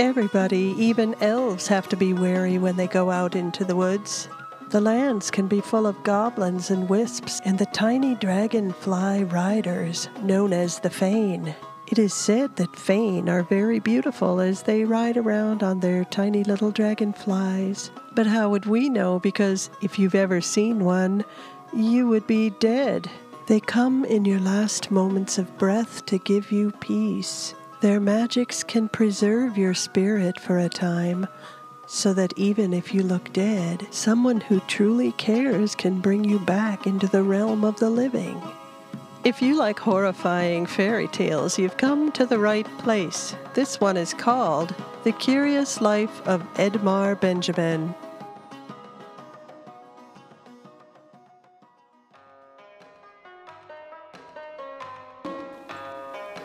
Everybody, even elves, have to be wary when they go out into the woods. The lands can be full of goblins and wisps and the tiny dragonfly riders known as the Fane. It is said that Fane are very beautiful as they ride around on their tiny little dragonflies. But how would we know? Because if you've ever seen one, you would be dead. They come in your last moments of breath to give you peace. Their magics can preserve your spirit for a time, so that even if you look dead, someone who truly cares can bring you back into the realm of the living. If you like horrifying fairy tales, you've come to the right place. This one is called The Curious Life of Edmar Benjamin.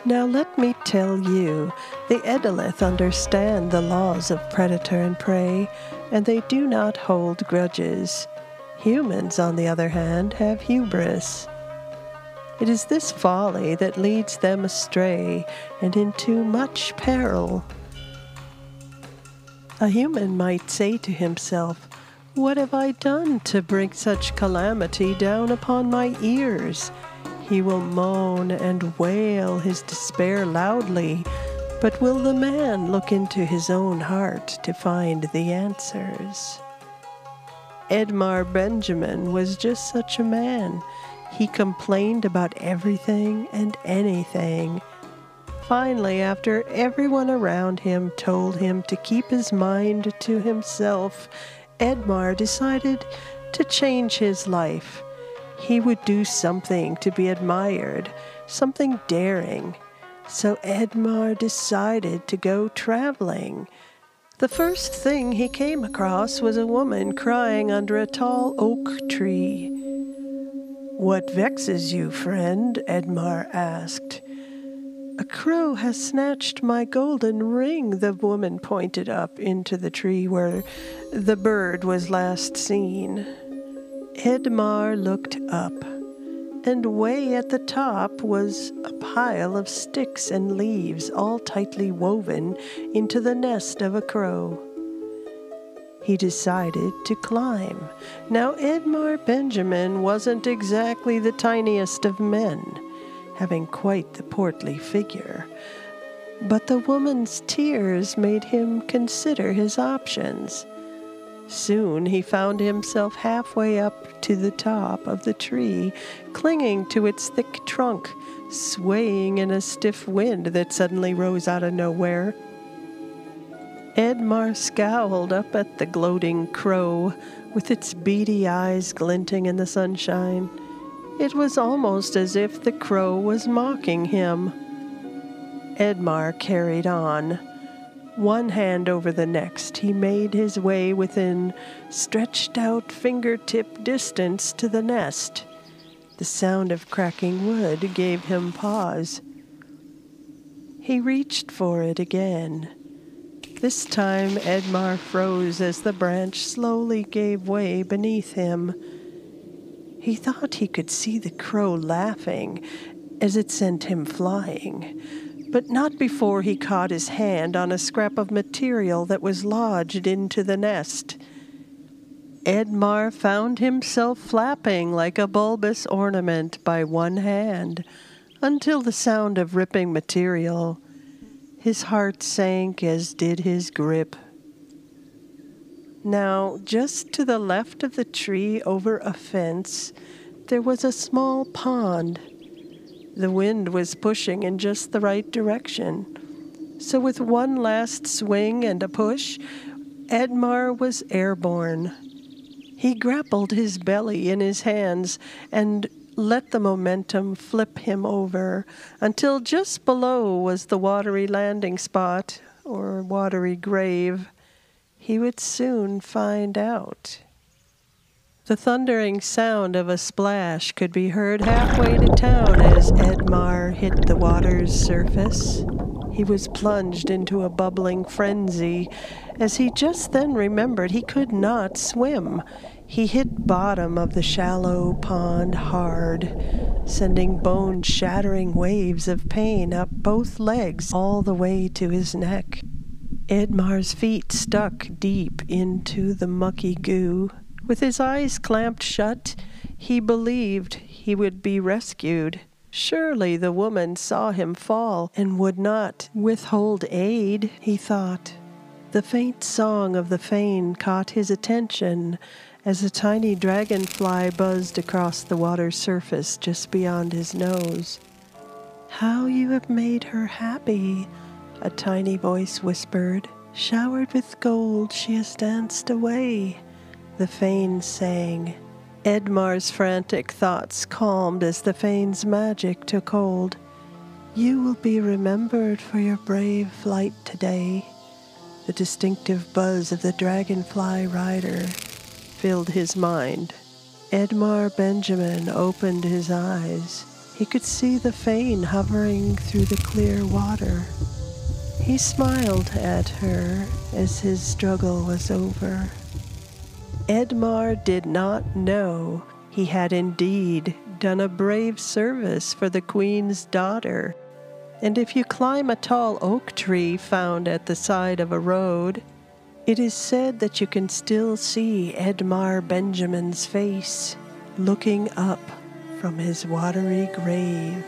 Now let me tell you, the Edelith understand the laws of predator and prey, and they do not hold grudges. Humans, on the other hand, have hubris. It is this folly that leads them astray and into much peril. A human might say to himself, What have I done to bring such calamity down upon my ears? He will moan and wail his despair loudly, but will the man look into his own heart to find the answers? Edmar Benjamin was just such a man. He complained about everything and anything. Finally, after everyone around him told him to keep his mind to himself, Edmar decided to change his life. He would do something to be admired, something daring. So Edmar decided to go traveling. The first thing he came across was a woman crying under a tall oak tree. What vexes you, friend? Edmar asked. A crow has snatched my golden ring, the woman pointed up into the tree where the bird was last seen. Edmar looked up, and way at the top was a pile of sticks and leaves all tightly woven into the nest of a crow he decided to climb. Now, Edmar Benjamin wasn't exactly the tiniest of men, having quite the portly figure. But the woman's tears made him consider his options. Soon he found himself halfway up to the top of the tree, clinging to its thick trunk, swaying in a stiff wind that suddenly rose out of nowhere. Edmar scowled up at the gloating crow, with its beady eyes glinting in the sunshine. It was almost as if the crow was mocking him. Edmar carried on. One hand over the next, he made his way within stretched out fingertip distance to the nest. The sound of cracking wood gave him pause. He reached for it again. This time Edmar froze as the branch slowly gave way beneath him. He thought he could see the crow laughing as it sent him flying, but not before he caught his hand on a scrap of material that was lodged into the nest. Edmar found himself flapping like a bulbous ornament by one hand until the sound of ripping material his heart sank, as did his grip. Now, just to the left of the tree over a fence, there was a small pond. The wind was pushing in just the right direction. So, with one last swing and a push, Edmar was airborne. He grappled his belly in his hands and let the momentum flip him over until just below was the watery landing spot or watery grave. He would soon find out. The thundering sound of a splash could be heard halfway to town as Edmar hit the water's surface. He was plunged into a bubbling frenzy as he just then remembered he could not swim. He hit bottom of the shallow pond hard, sending bone shattering waves of pain up both legs all the way to his neck. Edmar's feet stuck deep into the mucky goo. With his eyes clamped shut, he believed he would be rescued. Surely the woman saw him fall and would not withhold aid, he thought. The faint song of the fane caught his attention as a tiny dragonfly buzzed across the water's surface just beyond his nose. How you have made her happy, a tiny voice whispered. Showered with gold, she has danced away, the fane sang. Edmar's frantic thoughts calmed as the fane's magic took hold. You will be remembered for your brave flight today. The distinctive buzz of the dragonfly rider filled his mind. Edmar Benjamin opened his eyes. He could see the fane hovering through the clear water. He smiled at her as his struggle was over. Edmar did not know he had indeed done a brave service for the Queen's daughter. And if you climb a tall oak tree found at the side of a road, it is said that you can still see Edmar Benjamin's face looking up from his watery grave.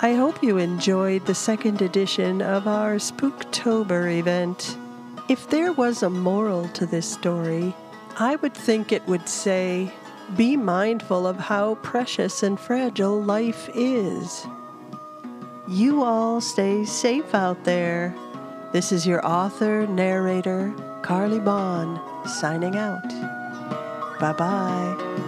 I hope you enjoyed the second edition of our Spooktober event. If there was a moral to this story, I would think it would say, be mindful of how precious and fragile life is. You all stay safe out there. This is your author, narrator, Karleigh Bon, signing out. Bye bye.